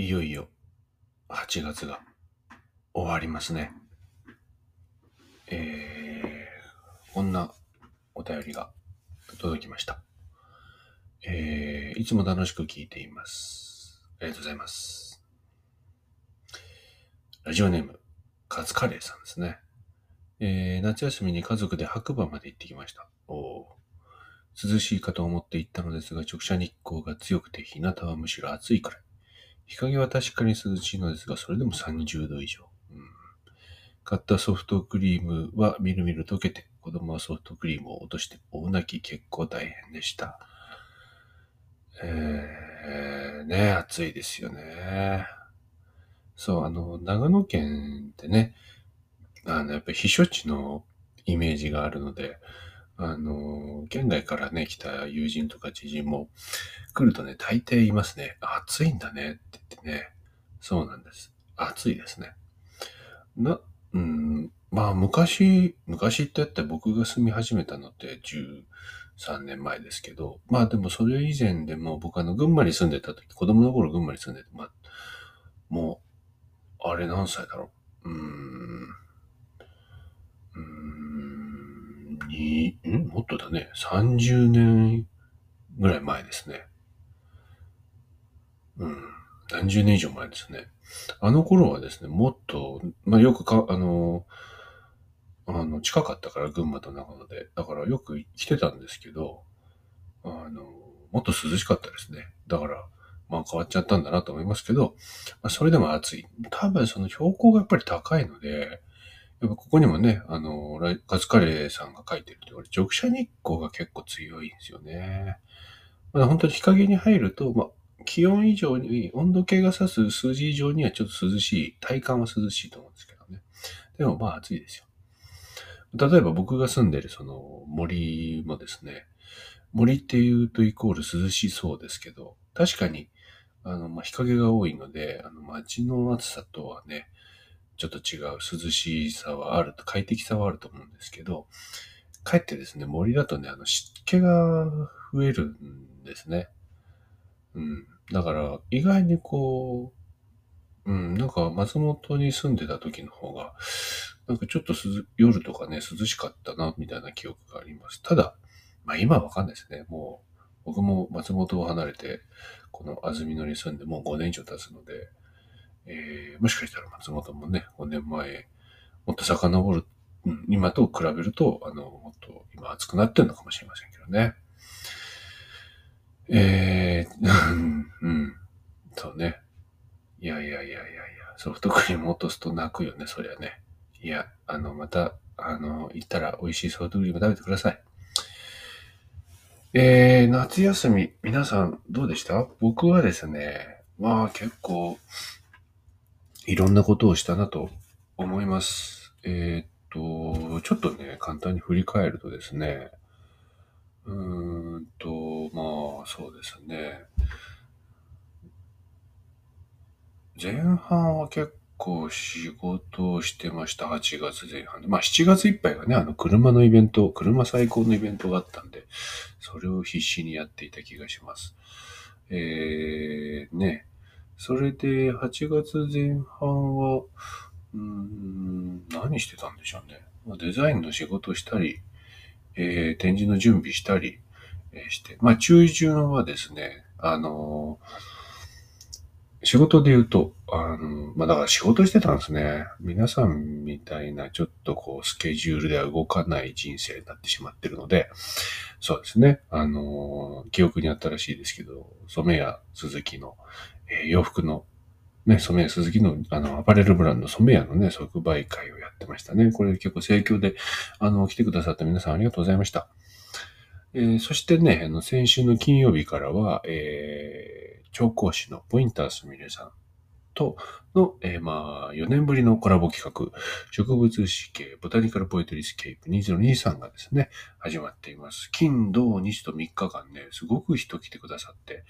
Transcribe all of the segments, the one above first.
いよいよ8月が終わりますね。えー、こんなお便りが届きました。えー、いつも楽しく聞いています。ありがとうございます。ラジオネーム、カツカレーさんですね。えー、夏休みに家族で白馬まで行ってきました。おー涼しいかと思って行ったのですが、直射日光が強くて、日向はむしろ暑いくらい。日陰は確かに涼しいのですが、それでも30度以上。うん、買ったソフトクリームはみるみる溶けて、子供はソフトクリームを落として大泣き結構大変でした。えー、ね、暑いですよね。そう、あの、長野県ってね、あの、やっぱり避暑地のイメージがあるので、あの、県外からね、来た友人とか知人も来るとね、大抵言いますね。暑いんだねって言ってね。そうなんです。暑いですね。な、うん、まあ昔、昔って言って僕が住み始めたのって13年前ですけど、まあでもそれ以前でも僕あの群馬に住んでた時、子供の頃群馬に住んでて、まあ、もう、あれ何歳だろう。うーん、に、んもっとだね。30年ぐらい前ですね。うん。何十年以上前ですね。あの頃はですね、もっと、まあよくか、あの、あの、近かったから群馬と長野で。だからよく来てたんですけど、あの、もっと涼しかったですね。だから、まあ変わっちゃったんだなと思いますけど、まあそれでも暑い。多分その標高がやっぱり高いので、やっぱここにもね、あの、カツカレーさんが書いてるとおり、直射日光が結構強いんですよね。まあ、本当に日陰に入ると、まあ、気温以上に、温度計が指す数字以上にはちょっと涼しい、体感は涼しいと思うんですけどね。でもまあ暑いですよ。例えば僕が住んでるその森もですね、森っていうとイコール涼しそうですけど、確かに、あの、まあ、日陰が多いので、あの、街の暑さとはね、ちょっと違う涼しさはあると、快適さはあると思うんですけど、かえってですね、森だとね、あの湿気が増えるんですね。うん。だから、意外にこう、うん、なんか松本に住んでた時の方が、なんかちょっと夜とかね、涼しかったな、みたいな記憶があります。ただ、まあ今はわかんないですね。もう、僕も松本を離れて、この安曇野に住んでもう5年以上経つので、えー、もしかしたら松本もね、5年前、もっと遡る、うん、今と比べると、あの、もっと今暑くなってるのかもしれませんけどね。えー、うん、うん、そうね。いやいやいやいやいや、ソフトクリーム落とすと泣くよね、そりゃね。いや、あの、また、あの、行ったら美味しいソフトクリーム食べてください。えー、夏休み、皆さんどうでした？僕はですね、まあ結構、いろんなことをしたなと思います。えーっと、ちょっとね、簡単に振り返るとですね、うーんと、まあ、そうですね。前半は結構仕事をしてました。8月前半で。まあ7月いっぱいがね、あの車のイベント、車最高のイベントがあったんで、それを必死にやっていた気がします。えー、ね。それで8月前半は、うん、何してたんでしょうね。デザインの仕事したり、えー展示の準備したり、えして、まあ中旬はですね、あのー仕事で言うと、あの、まあ、だから仕事してたんですね。皆さんみたいなちょっとこうスケジュールでは動かない人生になってしまってるので、そうですね。あの、記憶にあったらしいですけど、染谷鈴木の、えー洋服の、ね、染谷鈴木の、あの、アパレルブランド染谷のね、即売会をやってましたね。これ結構盛況で、あの、来てくださった皆さんありがとうございました。えーそしてね、あの、先週の金曜日からは、えー調香師のポインターすみれさんとの、えーまあ、4年ぶりのコラボ企画、植物史系ボタニカルポエトリスケープ2023がですね、始まっています。金、土、日と3日間ね、すごく人来てくださって、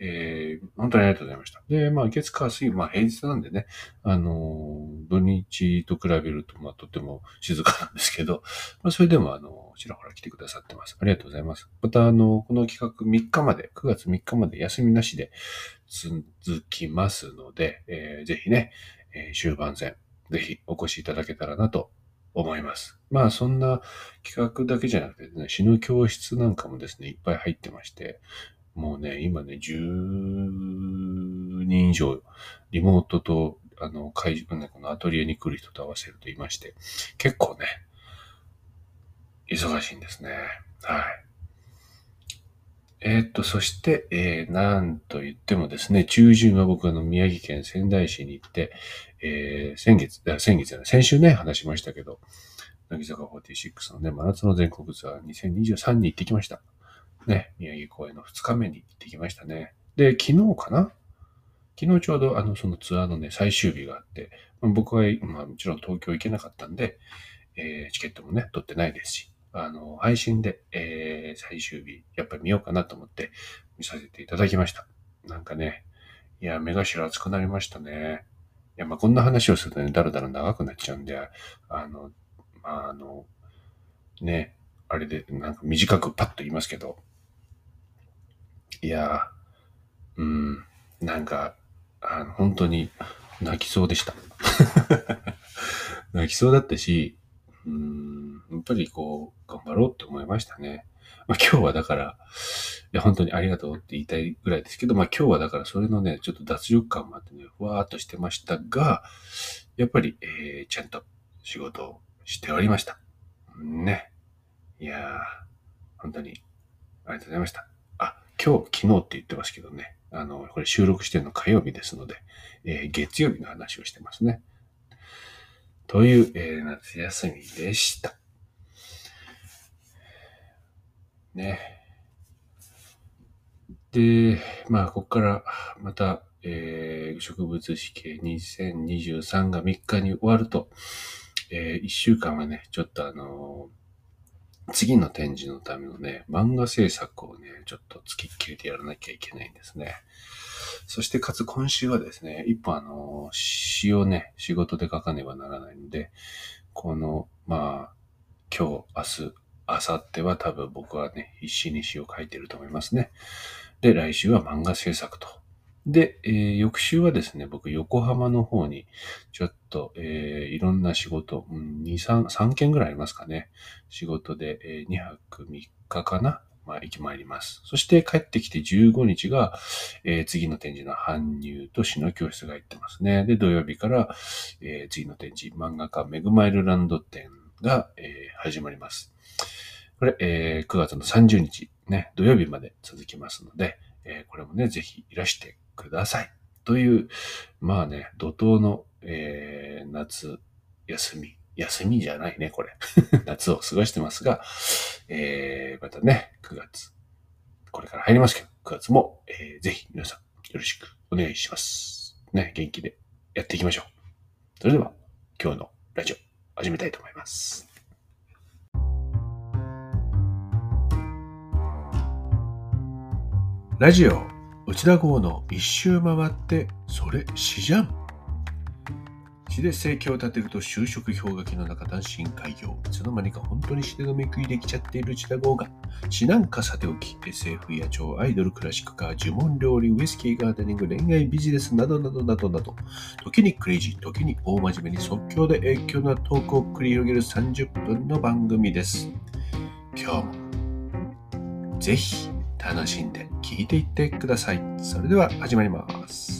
えー本当にありがとうございました。で、まあ、月、火、水、まあ、平日なんでね、あの土日と比べると、まあ、とても静かなんですけど、まあ、それでも、あの、ちらほら来てくださってます。ありがとうございます。また、あの、この企画3日まで、9月3日まで休みなしで続きますので、えー、ぜひね、えー、終盤戦、ぜひお越しいただけたらなと思います。まあそんな企画だけじゃなくてね、死ぬ教室なんかもですね、いっぱい入ってまして、もうね、今ね、10人以上、リモートと、あの、会場ね、このアトリエに来る人と合わせるといまして、結構ね、忙しいんですね。はい。えー、っと、そして、えー、なんと言ってもですね、中旬は僕あの宮城県仙台市に行って、えー、先月、あ先月じゃない、先週ね、話しましたけど、乃木坂46のね、真夏の全国ツアー2023に行ってきました。ね、宮城公演の2日目に行ってきましたね。で、昨日かな？昨日ちょうどあの、そのツアーのね、最終日があって、僕は、まあもちろん東京行けなかったんで、えー、チケットもね、取ってないですし、あの、配信で、えー、最終日、やっぱり見ようかなと思って見させていただきました。なんかね、いや、目頭熱くなりましたね。いや、まあ、こんな話をするとね、だらだら長くなっちゃうんで、あの、まあ、あの、ね、あれで、なんか短くパッと言いますけど、いやうん、なんか、あの、本当に泣きそうでした。泣きそうだったし、うん、やっぱりこう、頑張ろうって思いましたね。まあ今日はだから、いや本当にありがとうって言いたいぐらいですけど、まあ今日はだからそれのね、ちょっと脱力感もあってね、ふわーっとしてましたが、やっぱり、えー、ちゃんと仕事をしておりました。ね。いやー、本当にありがとうございました。あ、今日、昨日って言ってますけどね、あの、これ収録してるの火曜日ですので、えー、月曜日の話をしてますね。という、えー、夏休みでした。ね。で、まあ、ここからまた、えー、植物史系2023が3日に終わると、えー、1週間はね、ちょっとあのー、次の展示のためのね、漫画制作をね、ちょっと付きっきりでやらなきゃいけないんですね。そしてかつ今週はですね、一本あの、詩をね、仕事で書かねばならないので、この、まあ、今日、明日、明後日は多分僕はね、必死に詩を書いてると思いますね。で、来週は漫画制作と。で、えー、翌週はですね、僕、横浜の方に、ちょっと、えー、いろんな仕事、うん、2、3、3件ぐらいありますかね。仕事で、えー、2泊3日かなまあ、行き参ります。そして帰ってきて15日が、えー、次の展示の搬入と詩の教室が行ってますね。で、土曜日から、えー、次の展示、漫画家メグマイルランド展が、えー、始まります。これ、え、9月の30日、ね、土曜日まで続きますので、え、これもね、ぜひいらしてください。という、まあね、怒涛の、え、夏休み休みじゃないね、これ。夏を過ごしてますが、えー、またね、9月、これから入りますけど、9月も、えー、ぜひ皆さんよろしくお願いします。ね、元気でやっていきましょう。それでは、今日のラジオ、始めたいと思います。ラジオ、内田号の一周回って、それ、死じゃん。で生計を立てると就職氷河期の中単身開業。いつの間にか本当に詩で飲み食いできちゃっている千田豪が、詩なんかさておき、SF や超アイドル、クラシックカー、呪文料理、ウイスキーガーデニング、恋愛ビジネスなどなどなどなど、時にクレイジー、時に大真面目に即興で影響なトークを繰り広げる30分の番組です。今日も、ぜひ楽しんで聴いていってください。それでは始まります。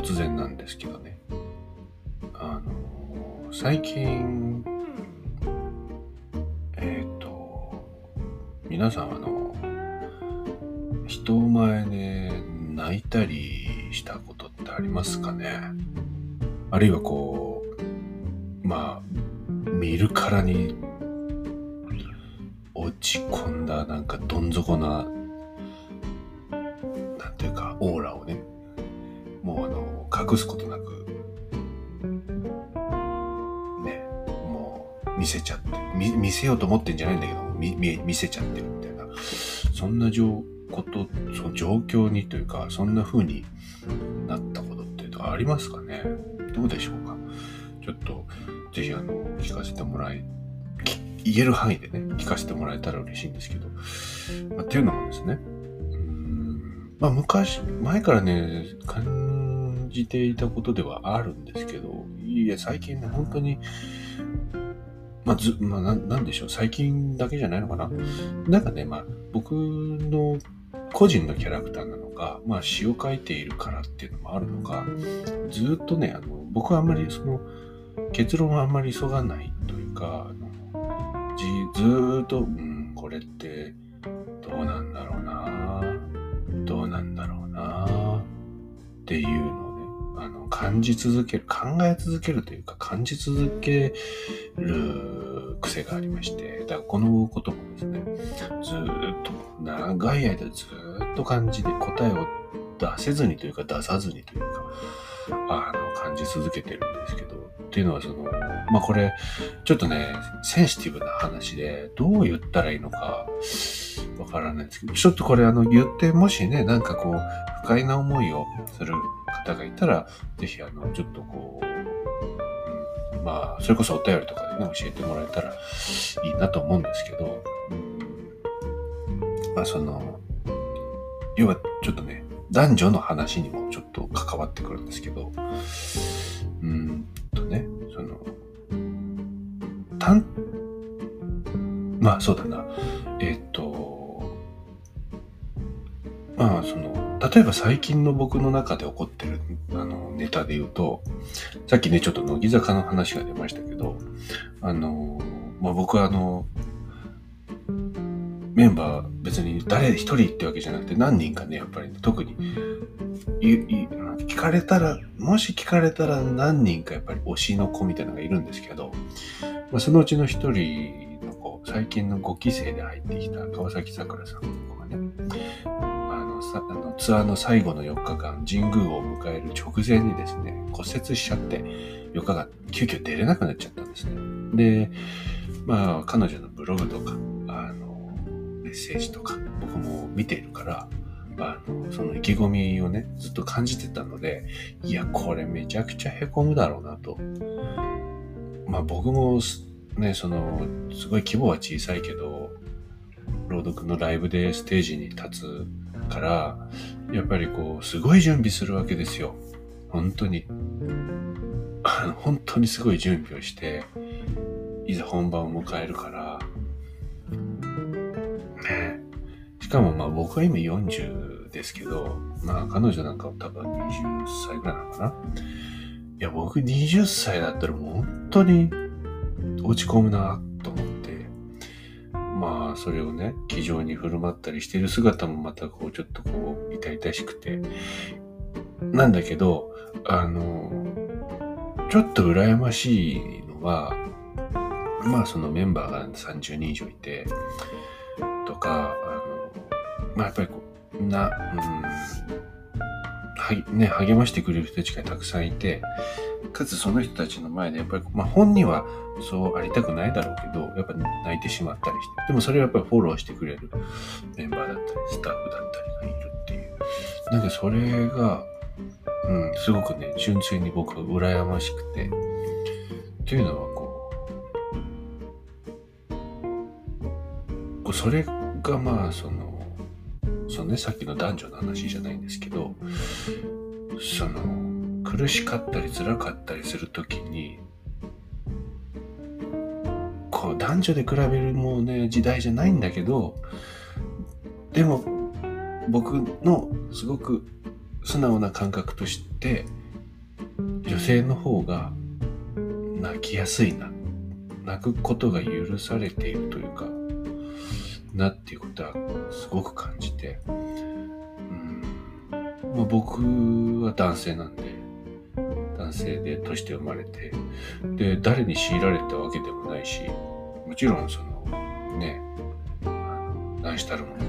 突然なんですけどね。あの、最近、えっ、ー、と、皆さんあの、人前で泣いたりしたことってありますかね？あるいはこう、まあ、見るからに落ち込んだなんかどん底な、隠すことなく、ね、もう見せちゃって、見見せようと思ってんじゃないんだけど、見見せちゃってるみたいな、そんな状こと、その状況にというか、そんな風になったことってありますかね？どうでしょうか？ちょっと、ぜひあの、聞かせてもらい、言える範囲でね、聞かせてもらえたら嬉しいんですけど、まあ、っていうのもですね、まあ昔、前からね、感じていたことではあるんですけど、いや、最近ね、本当に、まあ、ず、まあな、んでしょう、最近だけじゃないのかな。なんかね、まあ、僕の個人のキャラクターなのか、まあ詩を書いているからっていうのもあるのか、ずっとね、あの、僕はあんまりその、結論はあんまり急がないというか、あのじずっと、うん、これってどうなんだろうな、どうなんだろうな、っていう、感じ続ける、考え続けるというか、感じ続ける癖がありまして、だからこのこともですね、ずっと、長い間ずっと感じで答えを出せずにというか出さずにというか、あの、感じ続けてるんですけど、っていうのはその、まあこれ、ちょっとね、センシティブな話で、どう言ったらいいのか、わからないんですけど、ちょっとこれあの、言って、もしね、なんかこう、不快な思いをする方がいたら、ぜひあの、ちょっとこう、まあ、それこそお便りとかでね、教えてもらえたらいいなと思うんですけど、まあその、要はちょっとね、男女の話にもちょっと関わってくるんですけど、うん、まあそうだな、えっ、と、まあその、例えば最近の僕の中で起こってるあのネタで言うと、さっきね、ちょっと乃木坂の話が出ましたけど、あの、まあ僕はあの、メンバー別に誰一人ってわけじゃなくて何人かね、やっぱり、ね、特に聞かれたら、もし聞かれたら何人かやっぱり推しの子みたいなのがいるんですけど、まあ、そのうちの一人の子、最近の5期生で入ってきた川崎さくらさんの子がね、あのさあのツアーの最後の4日間、神宮を迎える直前にですね、骨折しちゃって、4日間急遽出れなくなっちゃったんですね。で、まあ彼女のブログとか、あの、メッセージとか僕も見ているから、あの、その意気込みをね、ずっと感じてたので、いや、これめちゃくちゃ凹むだろうなと。まあ僕もね、その、すごい規模は小さいけど、朗読のライブでステージに立つから、やっぱりこう、すごい準備するわけですよ。本当に。本当にすごい準備をして、いざ本番を迎えるから、ね。しかもまあ僕は今40ですけど、まあ彼女なんかは多分20歳ぐらいなのかな。いや、僕20歳だったらもう本当に落ち込むなと思って、まあそれをね、気丈に振る舞ったりしてる姿もまたこうちょっとこう痛々しくて、なんだけど、あの、ちょっと羨ましいのは、まあそのメンバーが30人以上いて、とか、あの、まあ、やっぱりこう、な、うん、はね、励ましてくれる人たちがたくさんいて、かつその人たちの前で、やっぱり、まあ、本人はそうありたくないだろうけど、やっぱ泣いてしまったりして、でもそれはやっぱりフォローしてくれるメンバーだったり、スタッフだったりがいるっていう。なんかそれが、うん、すごくね、純粋に僕は羨ましくて、というのはこう、それがまあそのそのねさっきの男女の話じゃないんですけどその苦しかったり辛かったりする時にこう男女で比べるもうね時代じゃないんだけどでも僕のすごく素直な感覚として女性の方が泣きやすいな。泣くことが許されているというかなっていうことはすごく感じて、うんまあ、僕は男性なんで男性でとして生まれてで誰に強いられたわけでもないしもちろんそのね何したるもの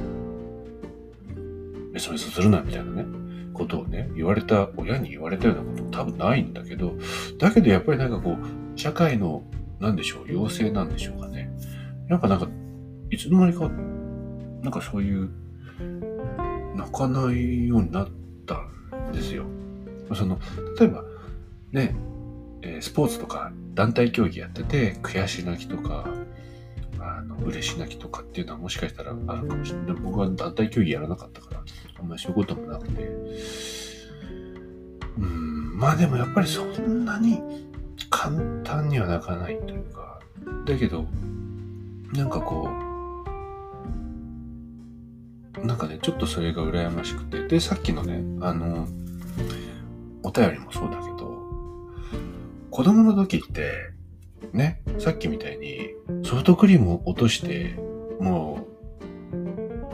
メソメソするなみたいなねことをね言われた親に言われたようなことも多分ないんだけどだけどやっぱりなんかこう社会の何でしょう要請なんでしょうかね。やっぱなんかいつの間にか、なんかそういう泣かないようになったんですよ。その、例えば、ね、えスポーツとか団体競技やってて、悔し泣きとか、あの、嬉し泣きとかっていうのはもしかしたらあるかもしれない。僕は団体競技やらなかったから、あんまりそういうこともなくて。うん、まあでもやっぱりそんなに簡単には泣かないというか、だけど、なんかこう、なんかね、ちょっとそれが羨ましくて。で、さっきのね、あの、お便りもそうだけど、子供の時って、ね、さっきみたいにソフトクリームを落として、も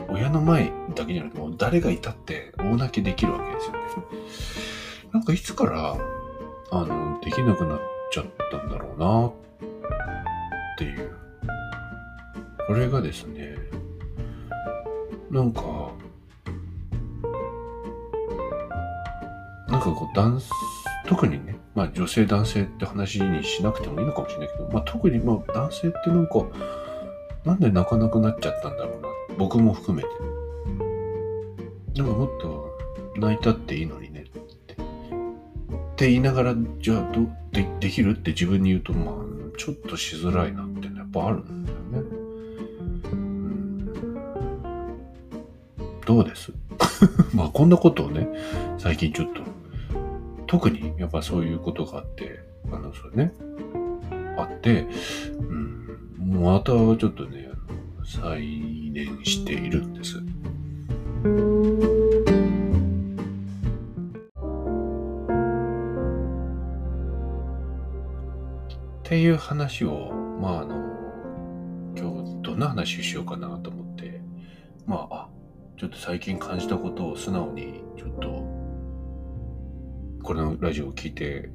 う、親の前だけじゃなくて、もう誰がいたって大泣きできるわけですよね。なんかいつから、あの、できなくなっちゃったんだろうな、っていう。これがですね、なんか、なんかこう、男特にね、まあ女性男性って話にしなくてもいいのかもしれないけど、まあ特にまあ男性ってなんか、なんで泣かなくなっちゃったんだろうな。僕も含めて。なんかもっと泣いたっていいのにねって。って言いながら、じゃあどでできるって自分に言うと、まあちょっとしづらいなっていうのはやっぱあるんだよどうです？まあこんなことをね、最近ちょっと特にやっぱそういうことがあって、あの、それね、あって、うん、またちょっとね、再燃しているんです。っていう話を、まああの、今日どんな話しようかなと思って、ま、あ、ちょっと最近感じたことを素直にちょっとこのラジオを聞いて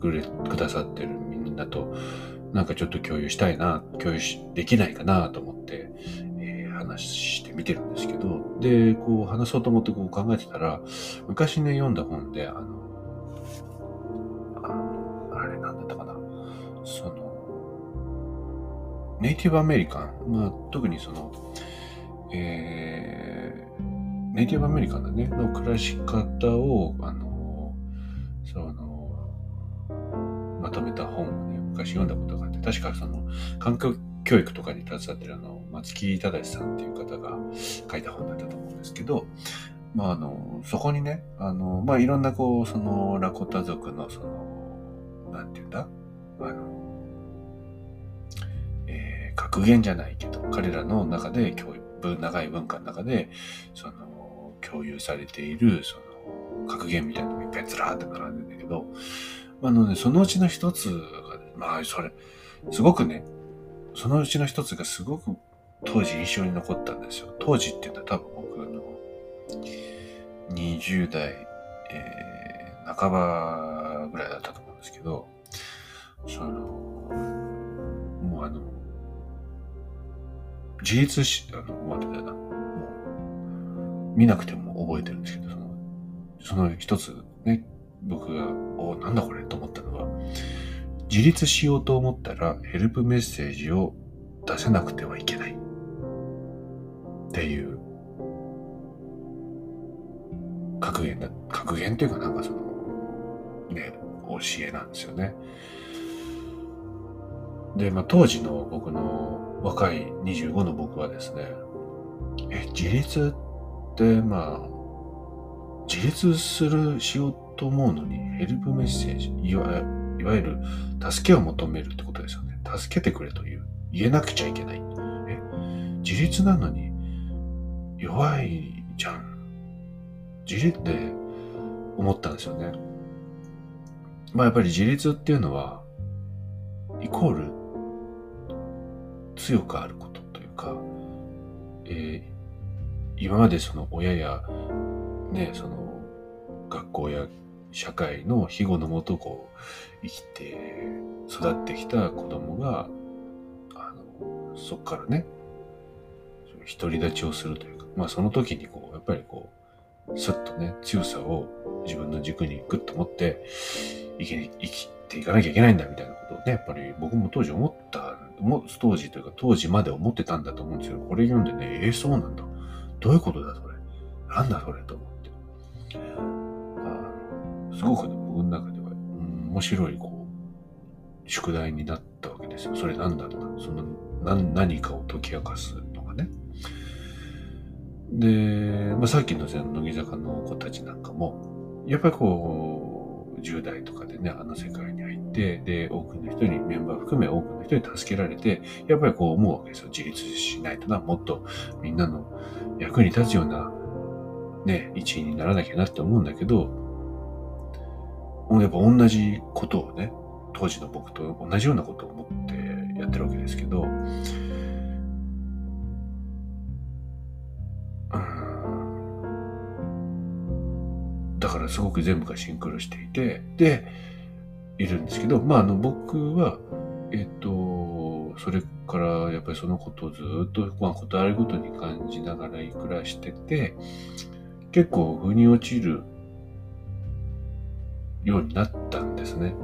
くれくださってるみんなとなんかちょっと共有したいな共有しできないかなと思って、えー話してみてるんですけどでこう話そうと思ってこう考えてたら昔ね読んだ本であのあのあれなんだったかな。そのネイティブアメリカン、まあ、特にそのえーネイティブアメリカンだね、の暮らし方を、あの、その、まとめた本をね、昔読んだことがあって、確かその、環境教育とかに携わってるあの、松木正さんっていう方が書いた本だったと思うんですけど、まあ、あの、そこにね、あの、まあ、いろんなこう、その、ラコタ族の、その、なんていうんだあの、えー格言じゃないけど、彼らの中で教育、長い文化の中で、その、共有されている、その、格言みたいなのがいっぱいずらーって並んでるんだけど、あ、のね、そのうちの一つが、まあ、それ、すごくね、そのうちの一つがすごく当時印象に残ったんですよ。当時っていうのは多分僕の20代、えー、半ばぐらいだったと思うんですけど、その、もうあの、自立し、あの、待ってたな。見なくても覚えてるんですけど、その、その一つね、僕が、おなんだこれと思ったのは、自立しようと思ったらヘルプメッセージを出せなくてはいけない。っていう、格言だ、格言っていうかなんかその、ね、教えなんですよね。で、まあ当時の僕の若い25の僕はですね、え、自立ってまあ、自立する、しようと思うのにヘルプメッセージ、いわいわゆる助けを求めるってことですよね。助けてくれという。言えなくちゃいけない。え、自立なのに弱いじゃん。自立って思ったんですよね。まあやっぱり自立っていうのは、イコール強くあることというか、えー今までその親や、ね、その学校や社会の庇護のもとこう生きて育ってきた子供が、あの、そこからね、独り立ちをするというか、まあその時にこう、やっぱりこう、スッとね、強さを自分の軸にグッと持って、生き生きていかなきゃいけないんだみたいなことをね、やっぱり僕も当時思った、当時というか当時まで思ってたんだと思うんですけど、これ読んでね、えー、そうなんだ。どういうことだそれ？なんだそれと思って。あすごく、ね、僕の中では、うん、面白い、こう、宿題になったわけですよ。それなんだろうな。その何、何かを解き明かすのがね。で、まあ、さっきの乃木坂の子たちなんかも、やっぱりこう、10代とかでね、あの世界に入って、で、多くの人に、メンバー含め多くの人に助けられて、やっぱりこう思うわけですよ。自立しないとな、もっとみんなの役に立つような、ね、一位にならなきゃなって思うんだけど、やっぱ同じことをね、当時の僕と同じようなことを思ってやってるわけですけど、だからすごく全部がシンクロしていて、で、いるんですけど、まあ、あの、僕は、えっ、と、それからやっぱりそのことをずっと、まあ、ことあるごとに感じながら暮らしてて、結構腑に落ちるようになったんですね。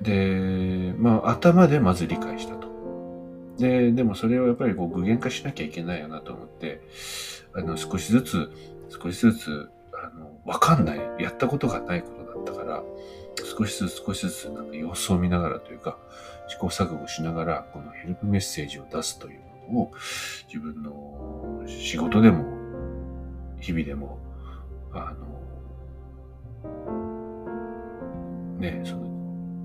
で、まあ、頭でまず理解したと。で、でもそれをやっぱりこう具現化しなきゃいけないよなと思って、あの、少しずつ、少しずつ、あの、わかんない、やったことがないことだったから、少しずつ少しずつなんか様子を見ながらというか、試行錯誤しながら、このヘルプメッセージを出すというのを、自分の仕事でも、日々でも、あの、ね、その、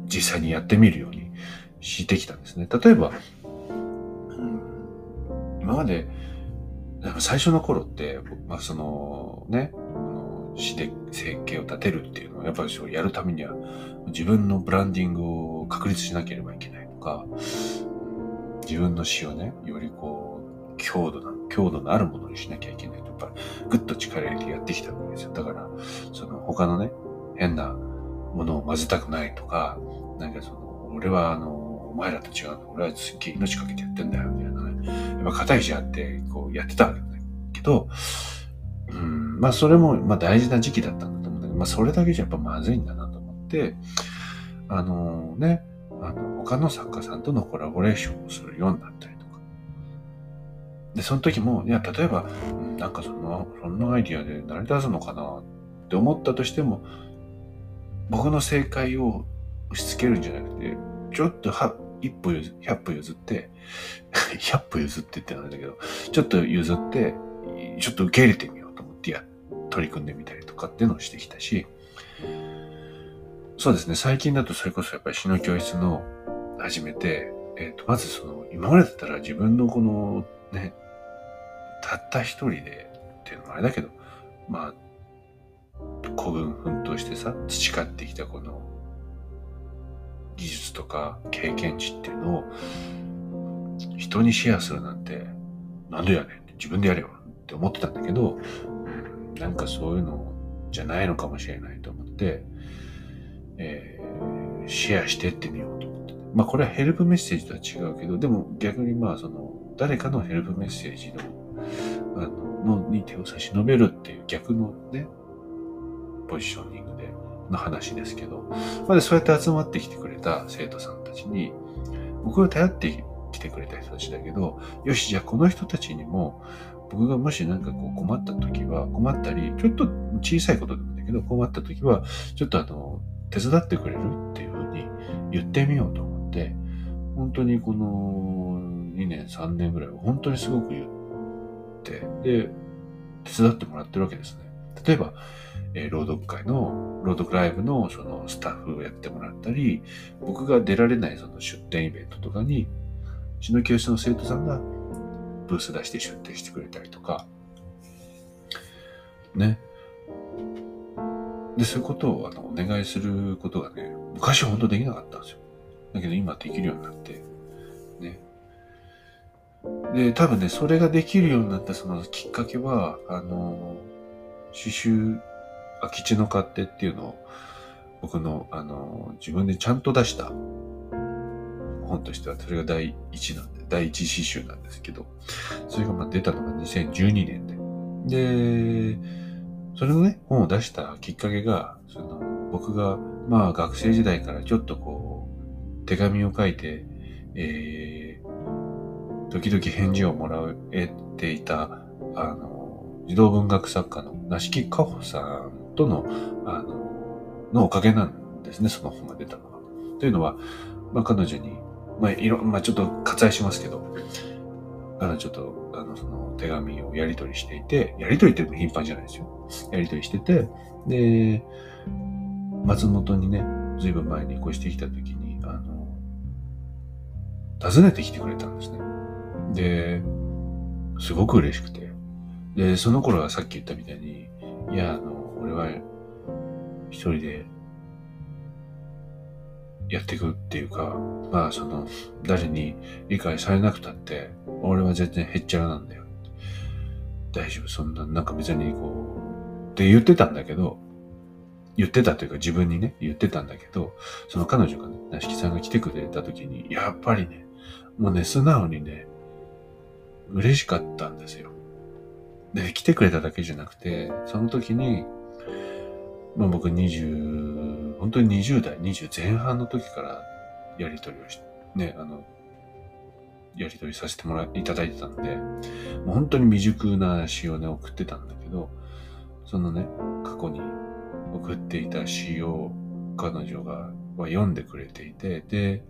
実際にやってみるようにしてきたんですね。例えば、うん、今まで、最初の頃って、まあ、その、ね、詩で生計を立てるっていうのは、やっぱりそうやるためには、自分のブランディングを確立しなければいけないとか、自分の詩をね、よりこう、強度な、強度のあるものにしなきゃいけないと、やっぱりぐっと力入れてやってきたわけですよ。だから、その他のね、変なものを混ぜたくないとか、なんかその、俺はあの、お前らと違うの、俺はすっげえ命かけてやってんだよ、みたいなね。やっぱ硬い字あって、こうやってたわけだけど、うん、まあそれも、まあ大事な時期だったんだと思うんだけど、まあそれだけじゃやっぱまずいんだなと思って、あのね、あの、他の作家さんとのコラボレーションをするようになったりとか。で、その時も、いや、例えば、なんかその、そんなアイディアで成り立つのかなって思ったとしても、僕の正解を押し付けるんじゃなくて、ちょっとは、一歩譲、百歩譲って、百歩譲ってってなんだけど、ちょっと譲って、ちょっと受け入れてみよう、取り組んでみたりとかっていうのをしてきたし、そうですね、最近だとそれこそやっぱり詩の教室の始めて、えっ、ー、と、まずその、今までだったら自分のこの、ね、たった一人でっていうのもあれだけど、まあ、古文奮闘してさ、培ってきたこの技術とか経験値っていうのを人にシェアするなんて、なんでやねん自分でやれよって思ってたんだけど、なんかそういうのじゃないのかもしれないと思って、えー、シェアしてってみようと思って。まあこれはヘルプメッセージとは違うけど、でも逆にまあその、誰かのヘルプメッセージの、あの、のに手を差し伸べるっていう逆のね、ポジショニングでの話ですけど、まあ、そうやって集まってきてくれた生徒さんたちに、僕が頼ってきてくれた人たちだけど、よし、じゃあこの人たちにも、僕がもしなんかこう困った時は、困ったり、ちょっと小さいことでもいいんだけど、困った時は、ちょっとあの、手伝ってくれるっていうふうに言ってみようと思って、本当にこの2年、3年ぐらいは本当にすごく言って、で、手伝ってもらってるわけですね。例えば、えー、朗読会の、朗読ライブのそのスタッフをやってもらったり、僕が出られないその出店イベントとかに、うちの教室の生徒さんがブース出して出店してくれたりとか、ね。で、そういうことをあのお願いすることがね、昔は本当できなかったんですよ。だけど今できるようになって、ね。で、多分ね、それができるようになったそのきっかけは、あの、刺繍空き地の勝手っていうのを、僕の、あの、自分でちゃんと出した本としては、それが第一なんで、第一詩集なんですけど、それがまあ出たのが2012年で。で、それのね、本を出したきっかけが、その、僕が、まあ学生時代からちょっとこう、手紙を書いて、えー、時々返事をもらえていた、あの、児童文学作家の梨木かほさんとの、あの、のおかげなんですね、その本が出たのは。というのは、まあ彼女に、まあいろ、まあちょっと割愛しますけど、彼女と、あの、その手紙をやり取りしていて、やり取りって頻繁じゃないですよ。やり取りしてて、で、松本にね、ずいぶん前に越してきた時に、あの、訪ねてきてくれたんですね。で、すごく嬉しくて。で、その頃はさっき言ったみたいに、いや、あの、俺は一人でやっていくっていうか、まあその、誰に理解されなくたって、俺は全然へっちゃらなんだよ。大丈夫、そんな、なんか別にこう、って言ってたんだけど、言ってたというか自分にね、言ってたんだけど、その彼女がね、なしきさんが来てくれた時に、やっぱりね、もうね、素直にね、嬉しかったんですよ。で、来てくれただけじゃなくて、その時に、まあ僕2、本当に20代、20前半の時からやりとりをし、ね、あの、やりとりさせてもらいただいてたんで、もう本当に未熟な詩をね、送ってたんだけど、そのね、過去に送っていた詩を彼女がは読んでくれていて、で、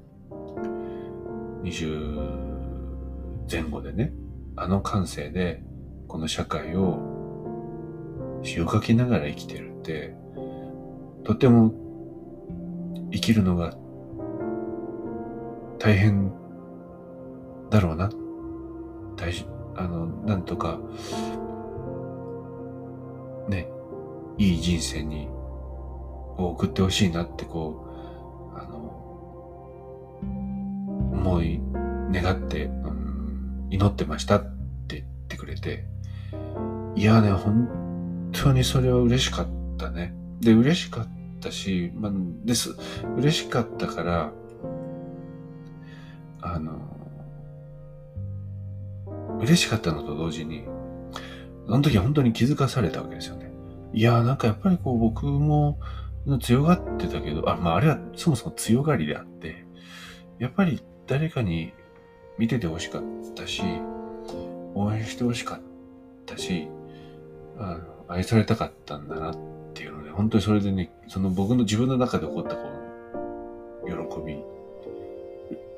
20前後でね、あの感性でこの社会を詩を書きながら生きてるって、とても生きるのが大変だろうな。大事、あの、なんとか、ね、いい人生に、を送ってほしいなってこう、あの、思い、願って、うん、祈ってましたって言ってくれて、いやね、本当にそれは嬉しかったね。で、嬉しかったし、まあ、です。嬉しかったから、あの、嬉しかったのと同時に、その時は本当に気づかされたわけですよね。いやーなんかやっぱりこう僕も強がってたけど、あ、まああれはそもそも強がりであって、やっぱり誰かに見ててほしかったし、応援してほしかったし、あの愛されたかったんだなってっていうので、本当にそれでね、その僕の自分の中で起こったこの喜び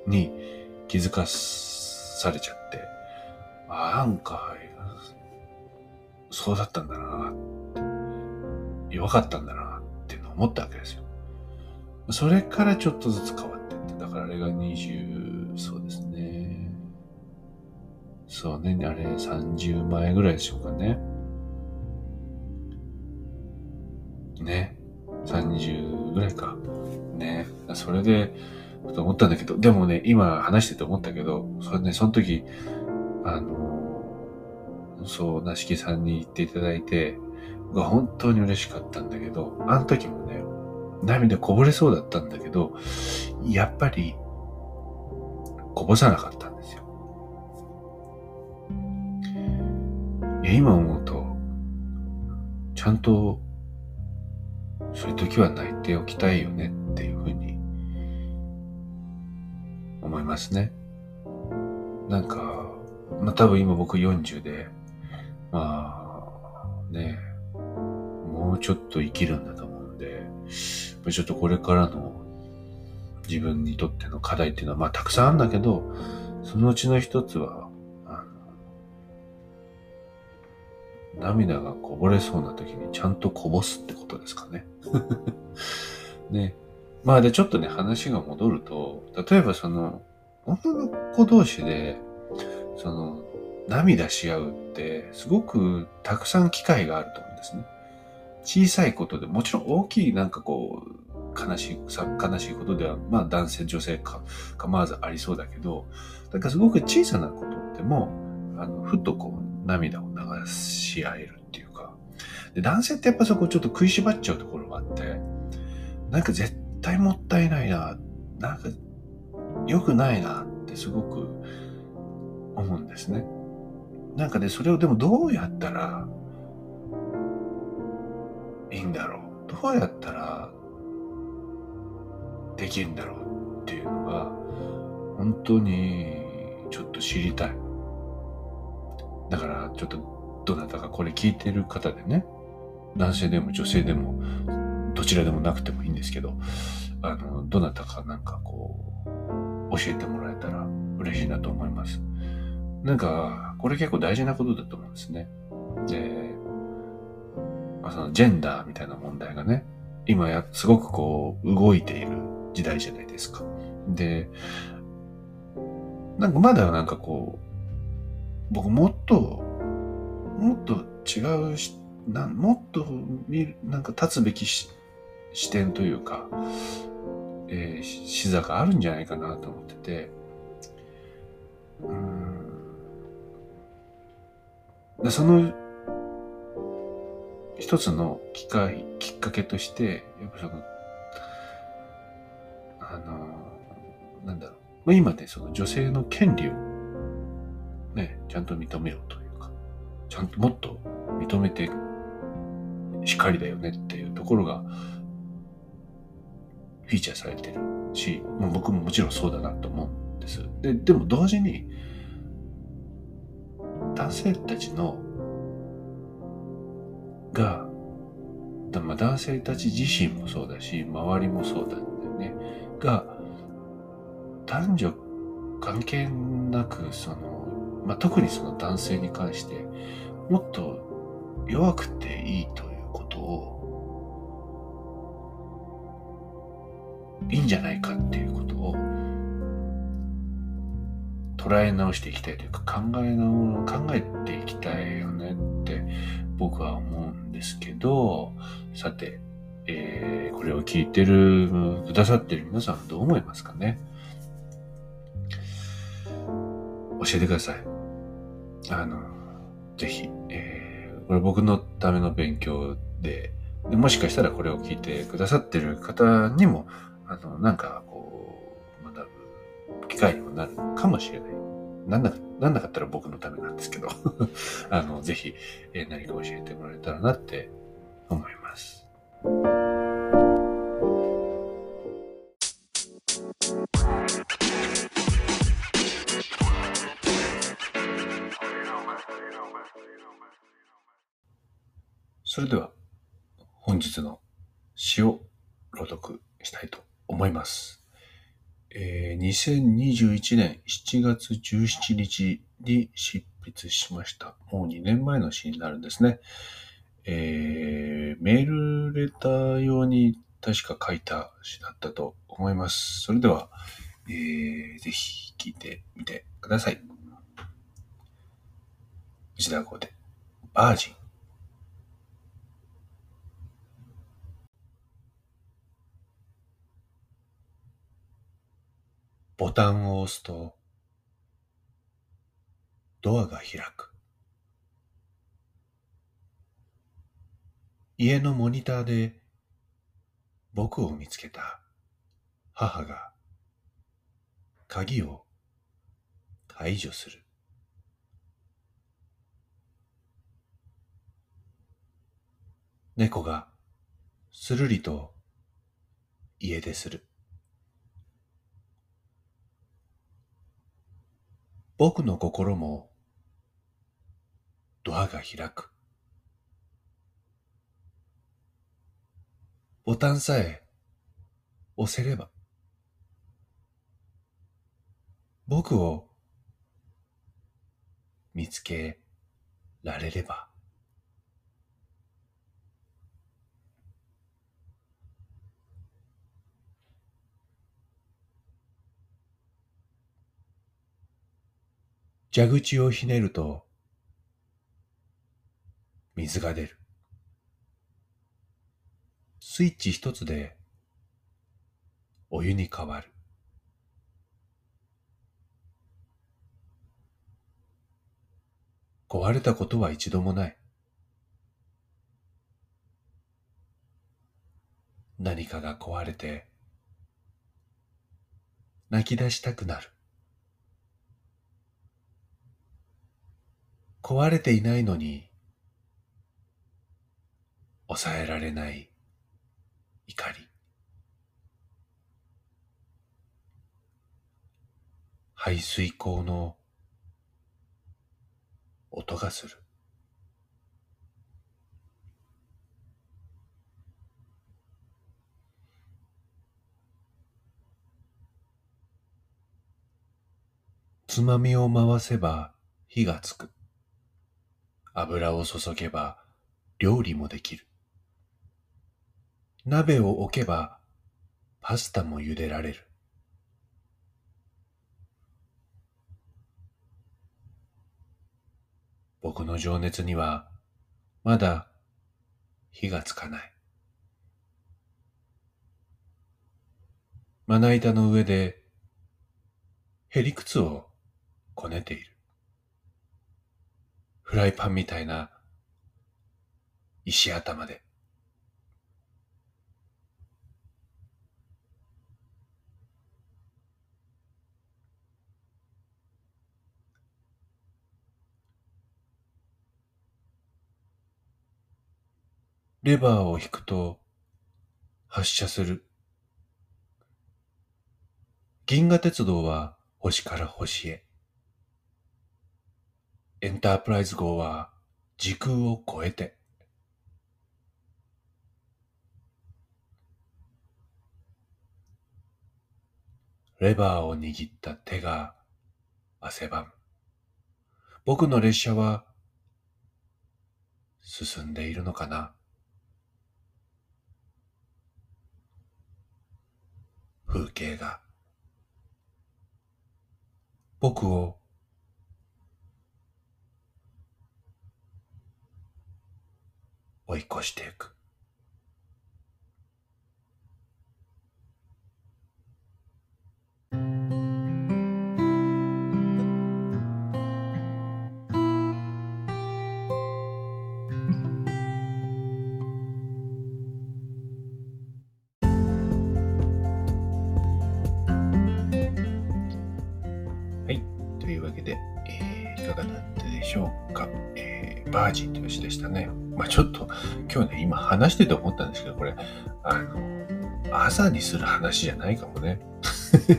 に気づかされちゃって、あ、なんか、そうだったんだな弱かったんだなっていうのを思ったわけですよ。それからちょっとずつ変わってって、だからあれが20、そうですね。そうね、あれ30前ぐらいでしょうかね。ね。30ぐらいか。ね。それで、と思ったんだけど、でもね、今話してて思ったけど、それね、その時、あの、そう、なしきさんに言っていただいて、が本当に嬉しかったんだけど、あの時もね、涙こぼれそうだったんだけど、やっぱり、こぼさなかったんですよ。いや、今思うと、ちゃんと、そういう時は泣いておきたいよねっていうふうに、思いますね。なんか、まあ多分今僕40で、まあ、ねもうちょっと生きるんだと思うんで、ちょっとこれからの自分にとっての課題っていうのは、まあたくさんあるんだけど、そのうちの一つは、涙がこぼれそうな時にちゃんとこぼすってことですかね。ね。まあでちょっとね、話が戻ると、例えばその、女の子同士で、その、涙し合うって、すごくたくさん機会があると思うんですね。小さいことで、もちろん大きいなんかこう、悲しい、悲しいことでは、まあ男性、女性か、構わずありそうだけど、だからすごく小さなことでも、あの、ふっとこう、涙を流し合えるっていうか、で、男性ってやっぱそこちょっと食いしばっちゃうところがあって、なんか絶対もったいないな、なんか良くないなってすごく思うんですね。なんかね、それをでもどうやったらいいんだろうどうやったらできるんだろうっていうのが本当にちょっと知りたい。だから、ちょっと、どなたかこれ聞いてる方でね、男性でも女性でも、どちらでもなくてもいいんですけど、あの、どなたかなんかこう、教えてもらえたら嬉しいなと思います。なんか、これ結構大事なことだと思うんですね。で、まあ、そのジェンダーみたいな問題がね、今や、すごくこう、動いている時代じゃないですか。で、なんかまだなんかこう、僕もっと、もっと違うし、なもっと見、なんか立つべきし視点というか、えー、視座があるんじゃないかなと思ってて、うんその一つの機会、きっかけとして、やっぱその、あの、なんだろう。今ね、その女性の権利をね、ちゃんと認めようというか、ちゃんともっと認めてしっかりだよねっていうところがフィーチャーされてるし、まあ、僕ももちろんそうだなと思うんです。で、でも同時に男性たちのが、まあ、男性たち自身もそうだし、周りもそうなんだよね。が、男女関係なく、その、まあ、特にその男性に関して、もっと弱くていいということを、いいんじゃないかっていうことを、捉え直していきたいというか、考え直、考えていきたいよねって僕は思うんですけど、さて、えー、これを聞いてる、くださってる皆さんどう思いますかね？教えてください。あの、ぜひ、えー、これ僕のための勉強で、でもしかしたらこれを聞いてくださってる方にも、あの、なんか、こう、学ぶ機会にもなるかもしれない。なんな、なんなかったら僕のためなんですけど、あの、ぜひ、えー何か教えてもらえたらなって思います。それでは、本日の詩を朗読したいと思います。えー2021年7月17日に執筆しました。もう2年前の詩になるんですね。えーメールレター用に確か書いた詩だったと思います。それでは、えーぜひ聞いてみてください。内田語で、バージン。ボタンを押すと、ドアが開く。家のモニターで僕を見つけた母が鍵を解除する。猫がするりと家出する。僕の心もドアが開く。ボタンさえ押せれば僕を見つけられれば蛇口をひねると水が出る。スイッチ一つでお湯に変わる。壊れたことは一度もない。何かが壊れて泣き出したくなる。壊れていないのに抑えられない怒り。排水口の音がする。つまみを回せば火がつく。油を注げば料理もできる。鍋を置けばパスタも茹でられる。僕の情熱にはまだ火がつかない。まな板の上でへりくつをこねている。フライパンみたいな石頭で。レバーを引くと発射する。銀河鉄道は星から星へ。エンタープライズ号は時空を超えて。レバーを握った手が汗ばむ。僕の列車は進んでいるのかな？風景が僕を追い越していく。というわけで、えー、いかがだったでしょうか、えー、バージンという詩でしたね。まあちょっと今日ね、今話してて思ったんですけど、これ、あの、朝にする話じゃないかもね。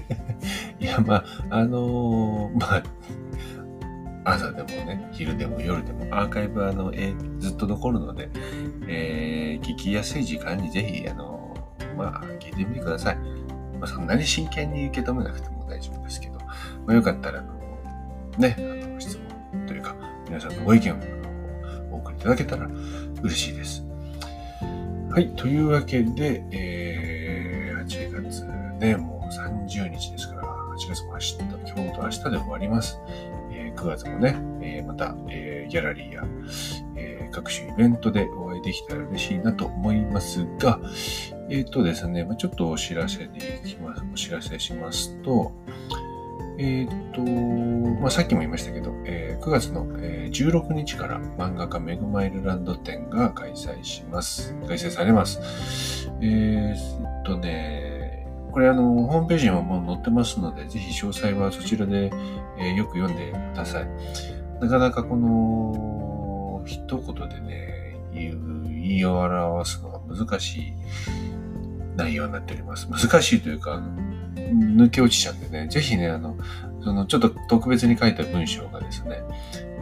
いや、まあ、あのー、まあ、朝でもね、昼でも夜でもアーカイブあの、えー、ずっと残るので、えー、聞きやすい時間にぜひ、あのー、まあ、聞いてみてください。まあ、そんなに真剣に受け止めなくても大丈夫ですけど、まあ、よかったら、あの、ね、あの、質問というか、皆さんのご意見をただけたら嬉しいです。はい。というわけで、えー、8月ね、もう30日ですから、8月も明日、今日と明日で終わります。えー、9月もね、えー、また、えー、ギャラリーや、えー、各種イベントでお会いできたら嬉しいなと思いますが、えっ、ー、とですね、ま、ちょっとお知らせでいきます。お知らせしますと、えっ、と、まあ、さっきも言いましたけど、えー、9月の、えー、16日から漫画家メグマイルランド展が開催します。開催されます。えー、っとね、これあの、ホームページにももう載ってますので、ぜひ詳細はそちらで、えー、よく読んでください。なかなかこの、一言でね、言い表すのが難しい内容になっております。難しいというか、抜け落ちちゃうんでね、ぜひね、あの、そのちょっと特別に書いた文章がですね、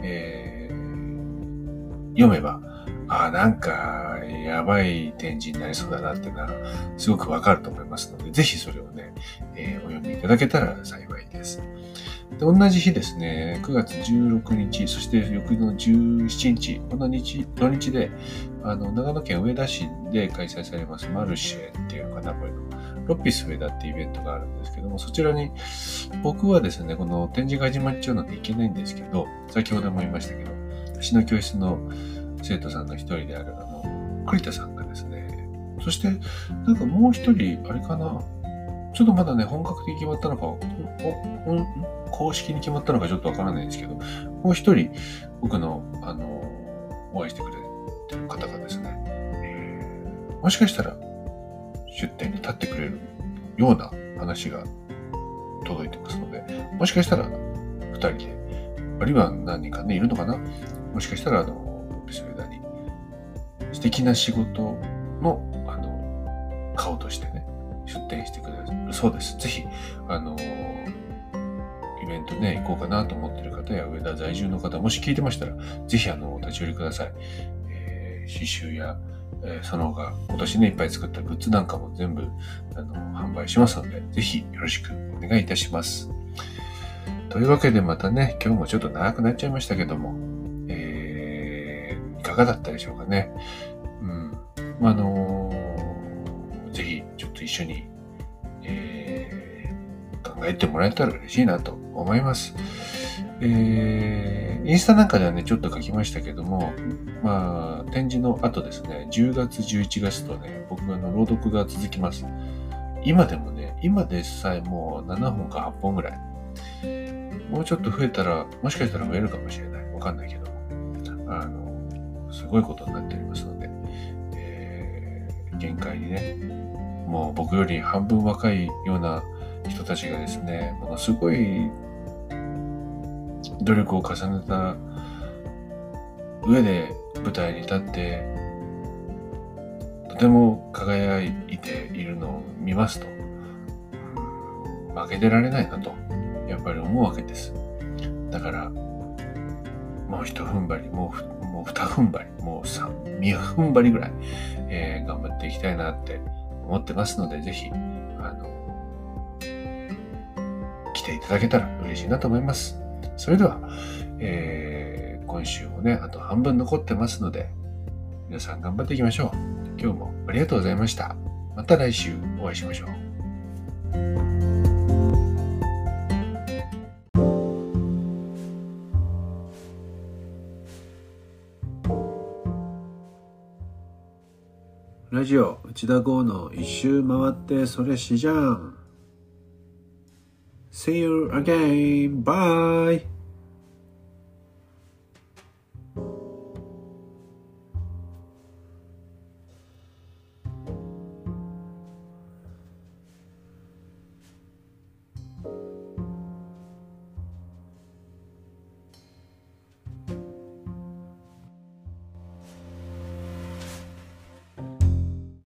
えー、読めば、ああ、なんか、やばい展示になりそうだなっていうのは、すごくわかると思いますので、ぜひそれをね、えー、お読みいただけたら幸いです。で同じ日ですね、9月16日、そして翌の17日、この日、土日で、あの、長野県上田市で開催されますマルシェっていうかな、これの。ロッピス上田ってイベントがあるんですけども、そちらに、僕はですね、この展示が始まっちゃうので行けないんですけど、先ほども言いましたけど、詩の教室の生徒さんの一人である、あの、栗田さんがですね、そして、なんかもう一人、あれかな、ちょっとまだね、本格的に決まったのか、公式に決まったのかちょっとわからないんですけど、もう一人、僕の、あの、お会いしてくれてる方がですね、えー、もしかしたら、出店に立ってくれるような話が届いてますので、もしかしたら二人で、あるいは何人かね、いるのかなもしかしたら、あの、ビスベダに素敵な仕事の、あの、顔としてね、出店してくれるそうです。ぜひ、あの、イベントね、行こうかなと思ってる方や、上田在住の方、もし聞いてましたら、ぜひあの、お立ち寄りください。えー、刺繍や、え、その他、今年ね、いっぱい作ったグッズなんかも全部、あの、販売しますので、ぜひよろしくお願いいたします。というわけでまたね、今日もちょっと長くなっちゃいましたけども、えー、いかがだったでしょうかね。うん。まあ、あのー、ぜひ、ちょっと一緒に、えー、考えてもらえたら嬉しいなと思います。えー、インスタなんかではね、ちょっと書きましたけども、まあ、展示の後ですね、10月、11月とね、僕の朗読が続きます。今でもね、今でさえもう7本か8本ぐらい。もうちょっと増えたら、もしかしたら増えるかもしれない。わかんないけど。あの、すごいことになっておりますので、えー、限界にね、もう僕より半分若いような人たちがですね、ものすごい努力を重ねた上で舞台に立ってとても輝いているのを見ますと。負けてられないなと。やっぱり思うわけです。だからもう一踏ん張りもうもう二踏ん張りもう三二踏ん張りぐらい、えー、頑張っていきたいなって思ってますのでぜひあの来ていただけたら嬉しいなと思います。それでは、えー、今週もね、あと半分残ってますので、皆さん頑張っていきましょう。今日もありがとうございました。また来週お会いしましょう。ラジオ内田剛の一周回ってそれしじゃん See you again. Bye.